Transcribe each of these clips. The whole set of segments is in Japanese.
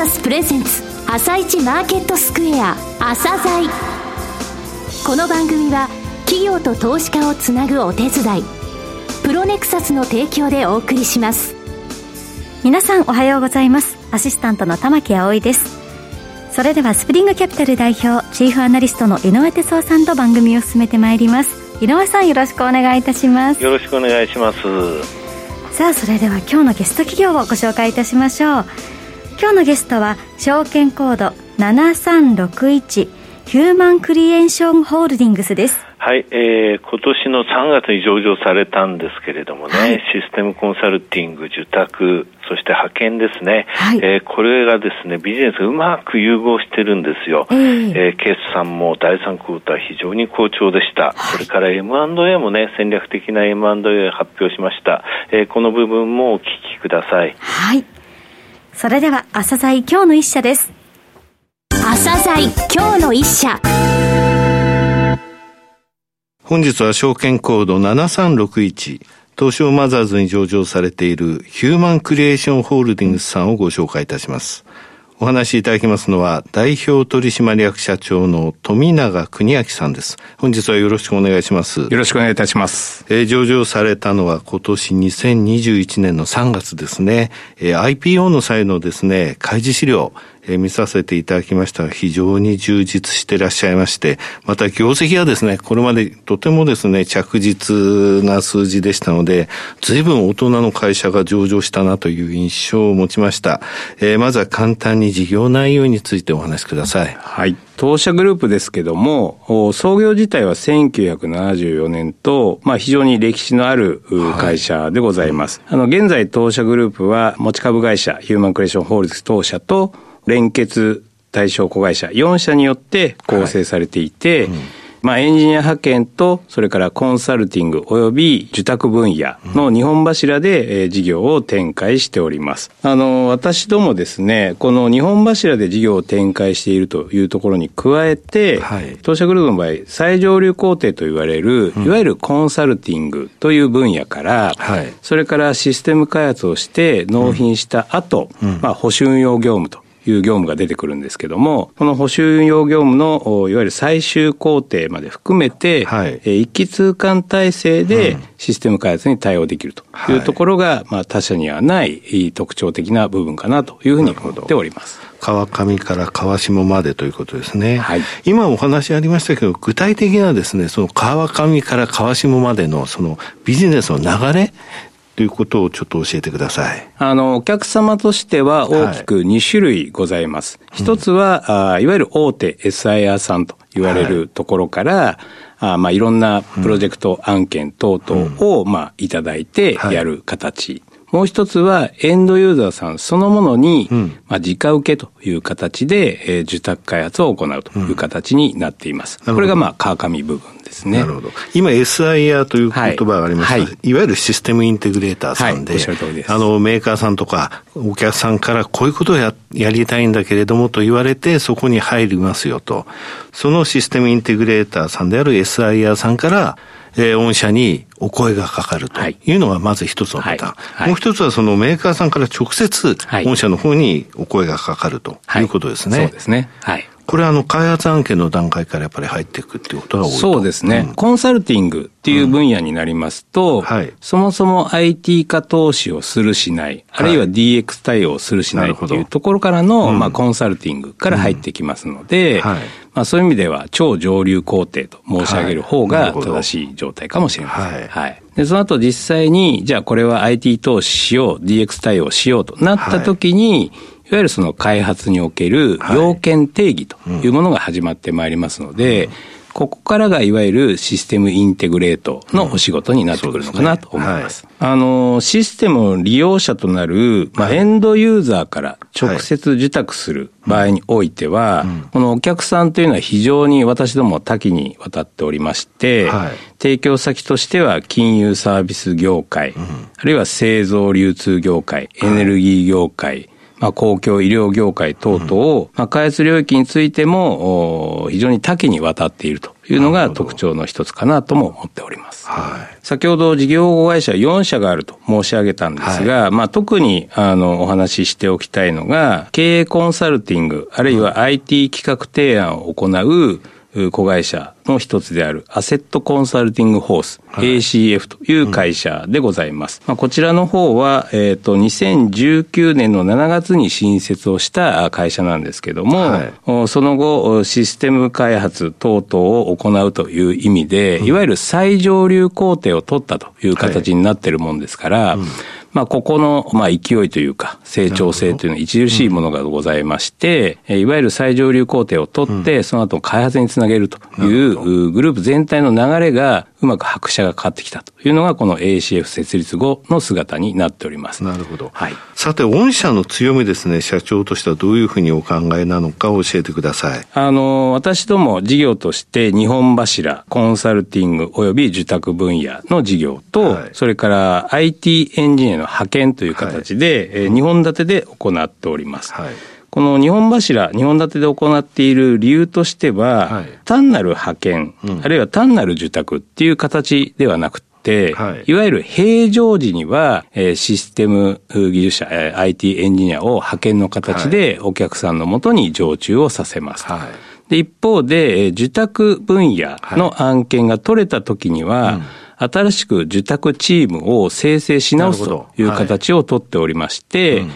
サスプレゼンツ朝一マーケットスクエア朝鮮。この番組は企業と投資家をつなぐお手伝いプロネクサスの提供でお送りします。皆さんおはようございます。アシスタントの玉木葵です。それではスプリングキャピタル代表チーフアナリストの井上哲夫さんと番組を進めてまいります。井上さんよろしくお願いいたします。よろしくお願いします。さあそれでは今日のゲスト企業をご紹介いたしましょう今日のゲストは証券コード7361ヒューマンクリエーションホールディングスですはい、えー、今年の3月に上場されたんですけれどもね、はい、システムコンサルティング、受託、そして派遣ですね、はい、えー、これがですね、ビジネスうまく融合してるんですよ。えー、えー、決算も第3クォーター非常に好調でした。はい、それから M&A もね、戦略的な M&A 発表しました。えー、この部分もお聞きください。はい。それでは、朝鮮今日の一社です。朝鮮今日の一社。本日は証券コード7361東証マザーズに上場されているヒューマンクリエーションホールディングスさんをご紹介いたします。お話しいただきますのは、代表取締役社長の富永邦明さんです。本日はよろしくお願いします。よろしくお願いいたします。えー、上場されたのは今年2021年の3月ですね。えー、IPO の際のですね、開示資料、えー、見させていただきましたが、非常に充実していらっしゃいまして、また業績はですね、これまでとてもですね、着実な数字でしたので、随分大人の会社が上場したなという印象を持ちました。えー、まずは簡単に事業内容についてお話しください。はい。当社グループですけども、創業自体は1974年と、まあ非常に歴史のある会社でございます。はい、あの、現在当社グループは持ち株会社、ヒューマンクレーションホールディス当社と、連結対象子会社。4社によって構成されていて、はい。うん。まあ、エンジニア派遣と、それからコンサルティング及び受託分野の日本柱で、え事業を展開しております。あの、私どもですね、この日本柱で事業を展開しているというところに加えて、はい、当社グループの場合、最上流工程と言われる、いわゆるコンサルティングという分野から、はい、それからシステム開発をして納品した後、うん、まあ、保守運用業務という業務が出てくるんですけども、この保守運用業務のいわゆる最終工程まで含めて、はい、一気通貫体制でシステム開発に対応できるというところが、まあ、他社にはない特徴的な部分かなというふうに思っております。川上から川下までということですね。はい、今お話ありましたけど、具体的なですね、その川上から川下までのそのビジネスの流れ、ということをちょっと教えてください。あの、お客様としては大きく2種類ございます。はい、一つは、あいわゆる大手 SIR さんと言われるところから、はいあまあ、いろんなプロジェクト案件等々を、まあ、いただいてやる形。もう一つは、エンドユーザーさんそのものに、うん、まあ、直受けという形で、えー、受託開発を行うという形になっています。うん、これが、まあ、川上部分ですね。なるほど。今 SIR という言葉がありました、はい、いわゆるシステムインテグレーターさんで、はい、あの、メーカーさんとか、お客さんからこういうことをややりたいんだけれどもと言われて、そこに入りますよと。そのシステムインテグレーターさんである SIR さんから、えー、御社にお声がかかるというのがまず一つのパターン。はい、もう一つはそのメーカーさんから直接、御社の方にお声がかかるということですね。そうですね。はい。これはあの開発案件の段階からやっぱり入っていくっていうことが多いそうですね、うん、コンサルティングっていう分野になりますと、うんはい、そもそも IT 化投資をするしない、あるいは DX 対応するしないっていうところからの、まあ、コンサルティングから入ってきますので、はい、まあ、そういう意味では超上流工程と申し上げる方が正しい状態かもしれません。はい、はい、でその後実際に、じゃあこれは IT 投資しよう、DX 対応しようとなった時に、いわゆるその開発における要件定義というものが始まってまいりますので、ここからがいわゆるシステムインテグレートのお仕事になってくるのかなと思います。あの、システムの利用者となる、まあ、エンドユーザーから直接受託する場合においては、このお客さんというのは非常に私ども多岐にわたっておりまして、提供先としては金融サービス業界、あるい。は製造流通業界、エネルギー業界、まあ、公共医療業界等々を、まあ、開発領域についても、非常に多岐にわたっているというのが特徴の一つかなとも思っております。はい、先ほど事業保会社4社があると申し上げたんですが、はい、まあ、特にあのお話ししておきたいのが、経営コンサルティング、あるいは IT 企画提案を行う子会社の一つであるアセットコンサルティングホース、はい、ACF という会社でございます。うん、まあ、こちらの方は、えっ、ー、と、2019年の7月に新設をした会社なんですけども、はい、その後、システム開発等々を行うという意味で、うん、いわゆる最上流工程を取ったという形になっているもんですから、はい。うんまあ、ここの、まあ、勢いというか、成長性というのは著しいものがございまして、うん、いわゆる最上流工程を取って、その後開発につなげるというグループ全体の流れがうまく拍車がかかってきたというのが、この ACF 設立後の姿になっております。なるほど。はい。さて、御社の強みですね、社長としてはどういうふうにお考えなのか教えてください。あの、私ども事業として日本柱、コンサルティング及び受託分野の事業と、はい、それから IT エンジニアの派遣という形で、はい、2本立てで行っております。はい。この日本柱、日本立てで行っている理由としては、はい、単なる派遣、うん、あるいは単なる受託っていう形ではなくて、はい、いわゆる平常時には、えー、システム技術者、えー、IT エンジニアを派遣の形でお客さんのもとに常駐をさせます。はい、で一方で、えー、受託分野の案件が取れた時には、はいうん新しく受託チームを生成し直すという形をとっておりまして、はい。うん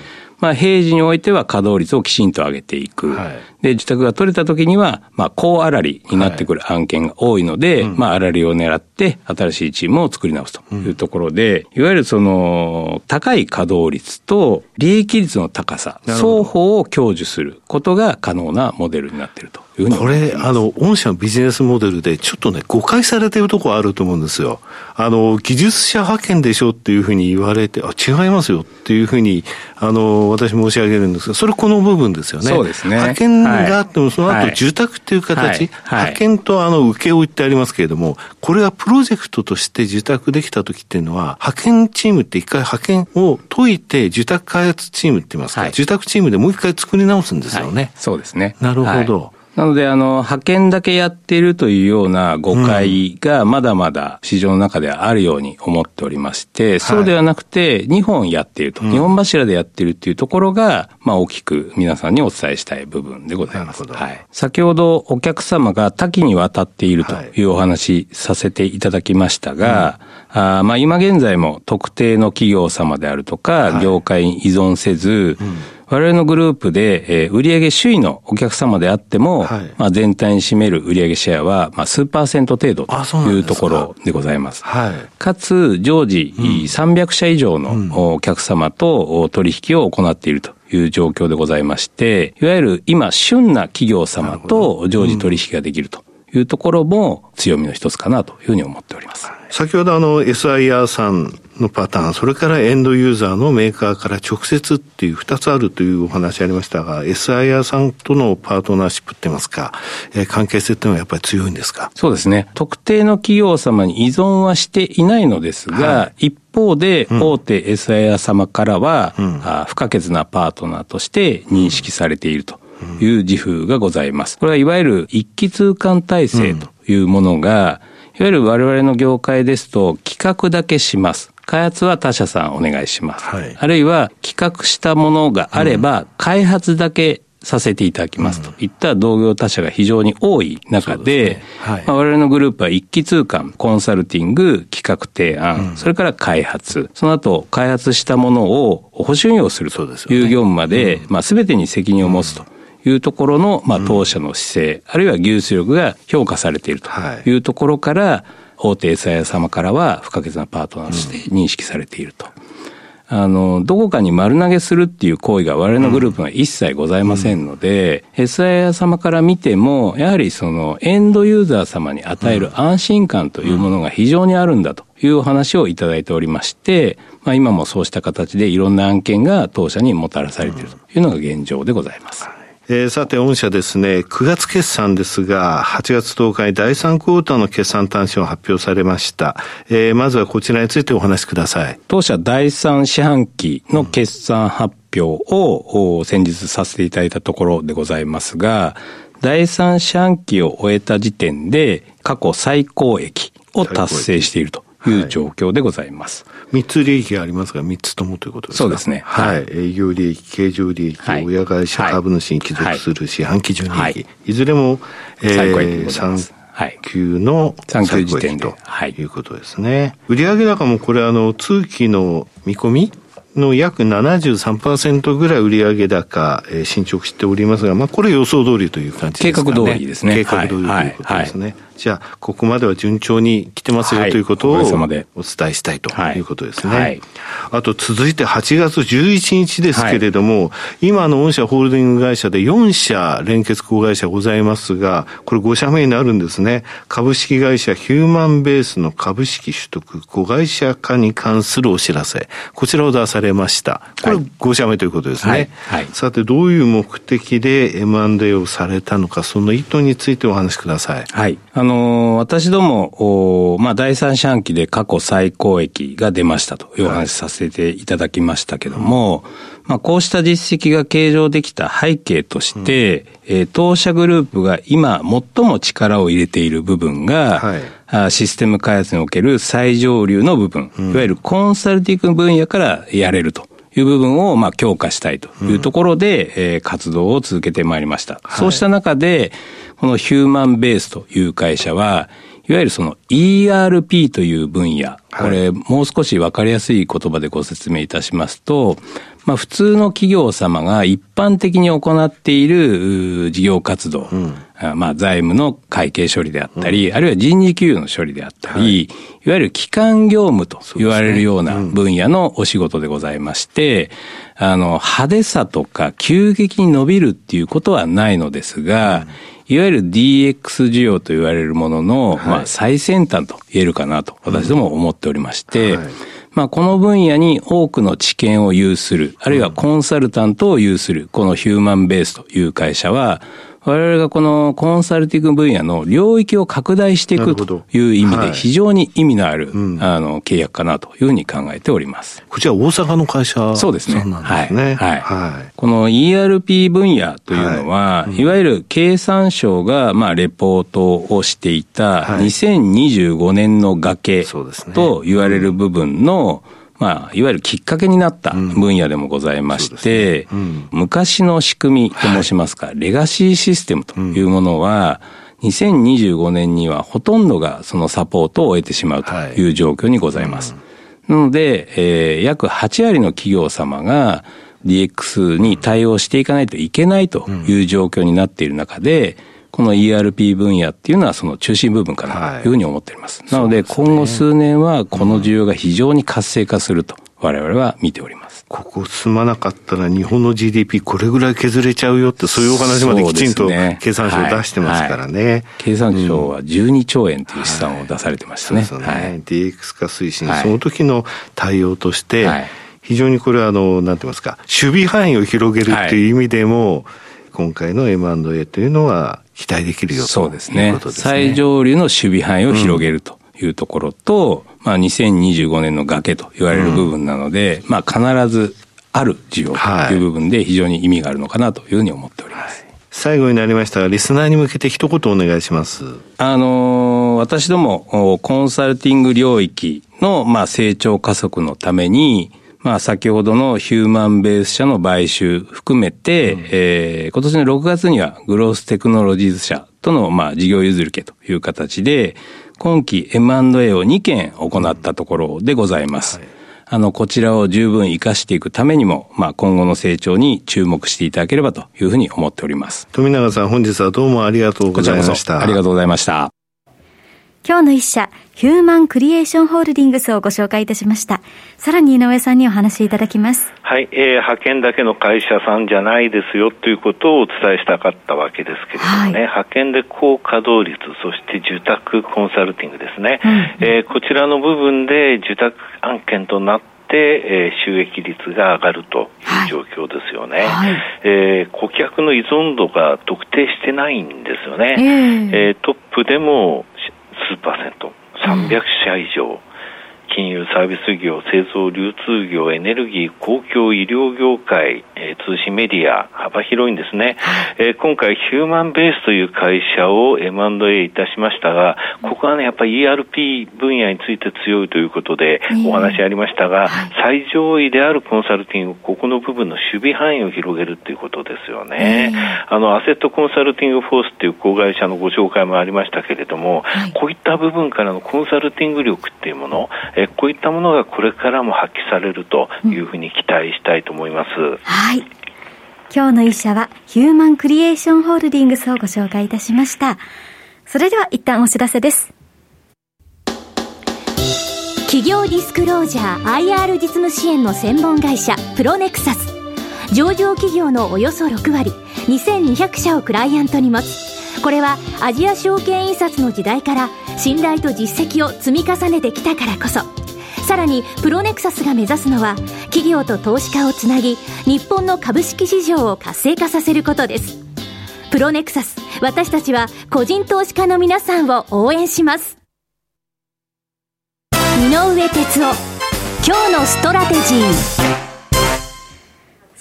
まあ、平時においては稼働率をきちんと上げていく。はい、で、自宅が取れた時には、まあ、高粗利になってくる案件が多いので、はい、まあ、粗利を狙って新しいチームを作り直すというところで、うん、いわゆるその、高い稼働率と利益率の高さ、双方を享受することが可能なモデルになっていると。これ、あの、御社のビジネスモデルで、ちょっとね、誤解されてるところあると思うんですよ。あの、技術者派遣でしょっていうふうに言われて、あ、違いますよっていうふうに、あの、私申し上げるんですが、それこの部分ですよね。そうですね。派遣があっても、その後、住宅っていう形、派遣とあの、請け負いってありますけれども、これはプロジェクトとして受託できた時っていうのは、派遣チームって一回派遣を解いて、受託開発チームって言いますか、はい、受託チームでもう一回作り直すんですよね。そうですね。なるほど。なので、あの、派遣だけやっているというような誤解がまだまだ市場の中ではあるように思っておりまして、そうではなくて、2本やっていると、日本柱でやっているっていうところが、まあ大きく皆さんにお伝えしたい部分でございます。はい。先ほどお客様が多岐にわたっているとい。うお話させていただきましたが、あまあ今現在も特定の企業様であるとか、業界に依存せず、我々のグループで、えー、売上首位のお客様であっても、はい、まあ、全体に占める売上シェアは、まあ、数パーセント程度というところでございます。はい、かつ、常時、うん、300社以上のお客様と取引を行っていると。いう状況でございまして、いわゆる今、旬な企業様と常時取引ができるというところも強みの一つかなというふうに思っております。先ほどあの SIR さんのパターン、それからエンドユーザーのメーカーから直接っていう二つあるというお話ありましたが、SIR さんとのパートナーシップって言いますか、えー、関係性っていうのはやっぱり強いんですか？そうですね。特定の企業様に依存はしていないのですが、はい、一方で、大手 SIR 様からは、うん、あ不可欠なパートナーとして認識されていると。いう自負がございます。これはいわゆる一気通貫体制というものが、うんいわゆる我々の業界ですと、企画だけします。開発は他社さんお願いします。はい、あるいは企画したものがあれば、開発だけさせていただきますと。いった同業他社が非常に多い中で、まあ、我々のグループは一気通貫、コンサルティング、企画提案、うん、それから開発、その後開発したものを保守運用すると。いう業務まで、まあ、全てに責任を持つと。いうところの、まあ、当社の姿勢、うん、あるいは技術力が評価されていると。い。うところから、はい、大手餌屋様からは不可欠なパートナーとして認識されていると。うん、あの、どこかに丸投げするっていう行為が我々のグループは一切ございませんので、うん、餌屋様から見ても、やはりそのエンドユーザー様に与える安心感というものが非常にあるんだというお話をいただいておりまして、まあ今もそうした形でいろんな案件が当社にもたらされているというのが現状でございます。えー、さて、御社ですね、9月決算ですが、8月10日に第3クォーターの決算単身を発表されました。えー、まずはこちらについてお話しください。当社第3四半期の決算発表を先日させていただいたところでございますが、第三四半期を終えた時点で過去最高益を達成していると。いう状況でございます。三、はい、つ利益がありますが、三つともということですか？そうですね。はい。営業利益、経常利益、はい、親会社株主に帰属する四半期純利益、はい、いずれも、えー、3級の最高時点で。ということですね。売上高もこれ、あの、通期の見込みの約73%ぐらい売上高、えー、進捗しておりますが、まあ、これ予想通りという感じですね。計画通りですね。計画通りということですね。はいはいじゃあ、ここまでは順調に来てますよ、ということをお伝えしたいということですね。はい、あと、続いて8月11日ですけれども、はい、今の御社ホールディング会社で4社連結子会社ございますが、これ5社目になるんですね。株式会社ヒューマンベースの株式取得子会社化に関するお知らせ。こちらを出されました。これ5社目ということですね。はい、さて、どういう目的で M&A をされたのか、その意図についてお話しください。はい。あの、私ども、まあ、第三四半期で過去最高益が出ましたというお話させていただきましたけども、まあ、こうした実績が計上できた背景として、うん、えー、当社グループが今最も力を入れている部分が、はい、システム開発における最上流の部分、うん、いわゆるコンサルティング分野からやれると。いう部分をまあ強化したいと。いうところで、うん、えー、活動を続けてまいりました。はい、そうした中で、このヒューマンベースという会社は、いわゆるその ERP という分野、これもう少しわかりやすい言葉でご説明いたしますと、まあ普通の企業様が一般的に行っている事業活動、うん、まあ財務の会計処理であったり、うん、あるいは人事給与の処理であったり、はい、いわゆる基幹業務と言われるような分野のお仕事でございまして、あの、派手さとか急激に伸びるっていうことはないのですが、うん。いわゆる DX 需要と言われるものの、はい、まあ最先端と言えるかなと私ども思っておりまして、まあこの分野に多くの知見を有する、あるいはコンサルタントを有する、このヒューマンベースという会社は、我々がこのコンサルティング分野の領域を拡大していくという意味で非常に意味のある、あの契約かなというふうに考えております。こちら大阪の会社そうですね。そうなんですね。はい。はい、この ERP 分野というのは、い。わゆる経産省がまあレポートをしていた2025年の崖と言われる部分の、まあ、いわゆるきっかけになった分野でもございまして、うんね。うん、昔の仕組みと申しますか、はい、レガシーシステムというものは、2025年にはほとんどがそのサポートを得てしまうという状況にございます。はいうん、なので、えー、約8割の企業様が DX に対応していかないといけないという状況になっている中で、この ERP 分野っていうのはその中心部分かなというふうに思っております。はい、なので今後数年はこの需要が非常に活性化すると我々は見ております。ここ進まなかったら日本の GDP これぐらい削れちゃうよってそういうお話まできちんと経産省出してますからね。はいはい、経産省は12兆円という資産を出されてましたね。はい、そうですね。はい、DX 化推進、その時の対応として、非常にこれはあの、なんて言いますか、守備範囲を広げるっていう意味でも、今回の M&A というのは期待できるよそうですね。ということですね。最上流の守備範囲を広げるというところと、うん、まあ2025年の崖と言われる部分なので、うん、まあ必ずある需要という部分で非常に意味があるのかなというふうに思っております。はい最後になりましたが、リスナーに向けて一言お願いします。あのー、私ども、コンサルティング領域の、まあ、成長加速のために、まあ、先ほどのヒューマンベース社の買収含めて、うん、えー、今年の6月にはグローステクノロジーズ社との、まあ、事業譲り受けという形で、今期 M&A を2件行ったところでございます。はいあの、こちらを十分活かしていくためにも、まあ、今後の成長に注目していただければというふうに思っております。富永さん、本日はどうもありがとうございました。ありがとうございました。今日の一社、ヒューマンクリエーションホールディングスをご紹介いたしました。さらに井上さんにお話しいただきます。はい、えー、派遣だけの会社さんじゃないですよということをお伝えしたかったわけですけれどもね、はい、派遣で高稼働率、そして住宅コンサルティングですね、うん、えー、こちらの部分で住宅案件となってえー、収益率が上がるという状況ですよね、はい、えー、顧客の依存度が特定してないんですよね、えー、えー、トップでも数パーセント300社以上、金融サービス業、製造流通業、エネルギー、公共医療業界、えー、通信メディア、幅広いんですね。えー、今回、ヒューマンベースという会社を M&A いたしましたが、ここはね、やっぱり ERP 分野について強いということで、お話ありましたが、最上位であるコンサルティング、ここの部分の守備範囲を広げるということですよね。あの、アセットコンサルティングフォースっていう子会社のご紹介もありましたけれども、はい、こういった部分からのコンサルティング力っていうもの、えこういったものがこれからも発揮されるというふうに期待したいと思います。うん、はい。今日の一社はヒューマンクリエーションホールディングスをご紹介いたしました。それでは一旦お知らせです。企業ディスクロージャー IR 実務支援の専門会社プロネクサス上場企業のおよそ6割2200社をクライアントに持つこれはアジア証券印刷の時代から信頼と実績を積み重ねてきたからこそ。さらにプロネクサスが目指すのは企業と投資家をつなぎ日本の株式市場を活性化させることです。プロネクサス私たちは個人投資家の皆さんを応援します。井上哲夫今日のストラテジー。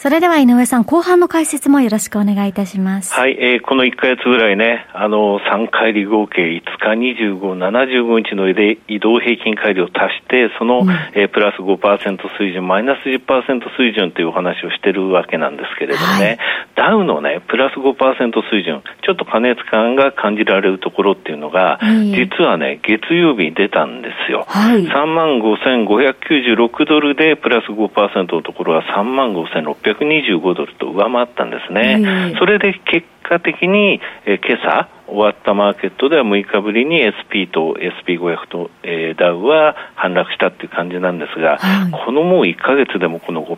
それでは井上さん、後半の解説もよろしくお願いいたします。はい、えー、この1ヶ月ぐらいね、あの、3回離合計5日、25、75日の移動平均乖離を足して、その、うん、えー、プラス5%水準、マイナス10%水準というお話をしてるわけなんですけれどもね、はい、ダウのね、プラス5%水準、ちょっと過熱感が感じられるところっていうのが、実はね、月曜日に出たんですよ。はい、3万5596ドルでプラス5%のところは3万5600 125ドルと上回ったんですね。それで結果的に、えー、今朝終わったマーケットでは6日ぶりに SP と SP500 と、えー、ダウは反落したっていう感じなんですが、はい、このもう1か月でもこの5%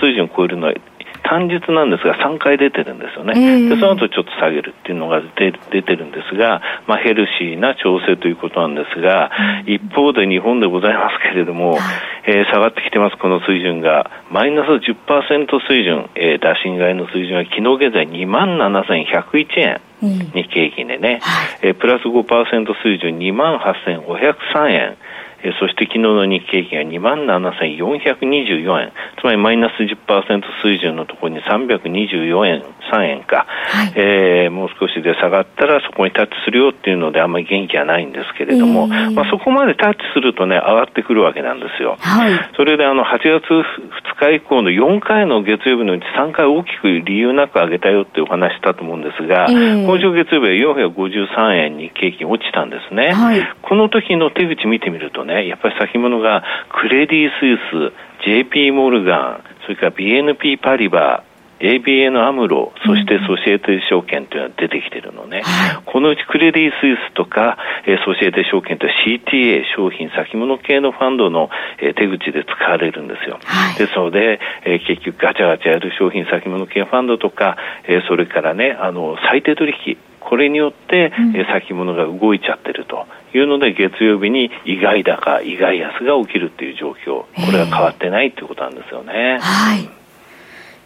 水準を超えるのは単日なんですが3回出てるんですよね、えー、でその後ちょっと下げるっていうのが出出てるんですが、まあ、ヘルシーな調整ということなんですが、うん、一方で日本でございますけれども、えー、下がってきてます、この水準が、マイナス10%水準、えー、打診買いの水準は昨日現在2万7101円。日経平均でね、はい、えー、プラス5%水準2万8503円、えそして昨日の日経平均は2万7424円、つまりマイナス10%水準のところに324円、3円か、はい、えー、もう少しで下がったらそこにタッチするよっていうのであんまり元気はないんですけれども、えー、まあ、そこまでタッチするとね、上がってくるわけなんですよ。はい、それであの8月2日以降の4回の月曜日のうち3回大きく理由なく上げたよってお話したと思うんですが、えー、今週月曜日は453円に景気落ちたんですね。はい、この時の手口見てみるとね、ね、やっぱり先物がクレディ・スイス、JP モルガン、それから BNP パリバー、ABN アムロ、そしてソシエテ証券というのが出てきてるのね、うん、このうちクレディ・スイスとか、えー、ソシエテ証券と CTA 商品先物系のファンドの、えー、手口で使われるんですよ。はい、ですので、えー、結局ガチャガチャやる商品先物系ファンドとか、えー、それからね、あの、最低取引、これによって、うん、え先物が動いちゃってるというので月曜日に意外高意外安が起きるっていう状況。これは変わってないっていうことなんですよね。はい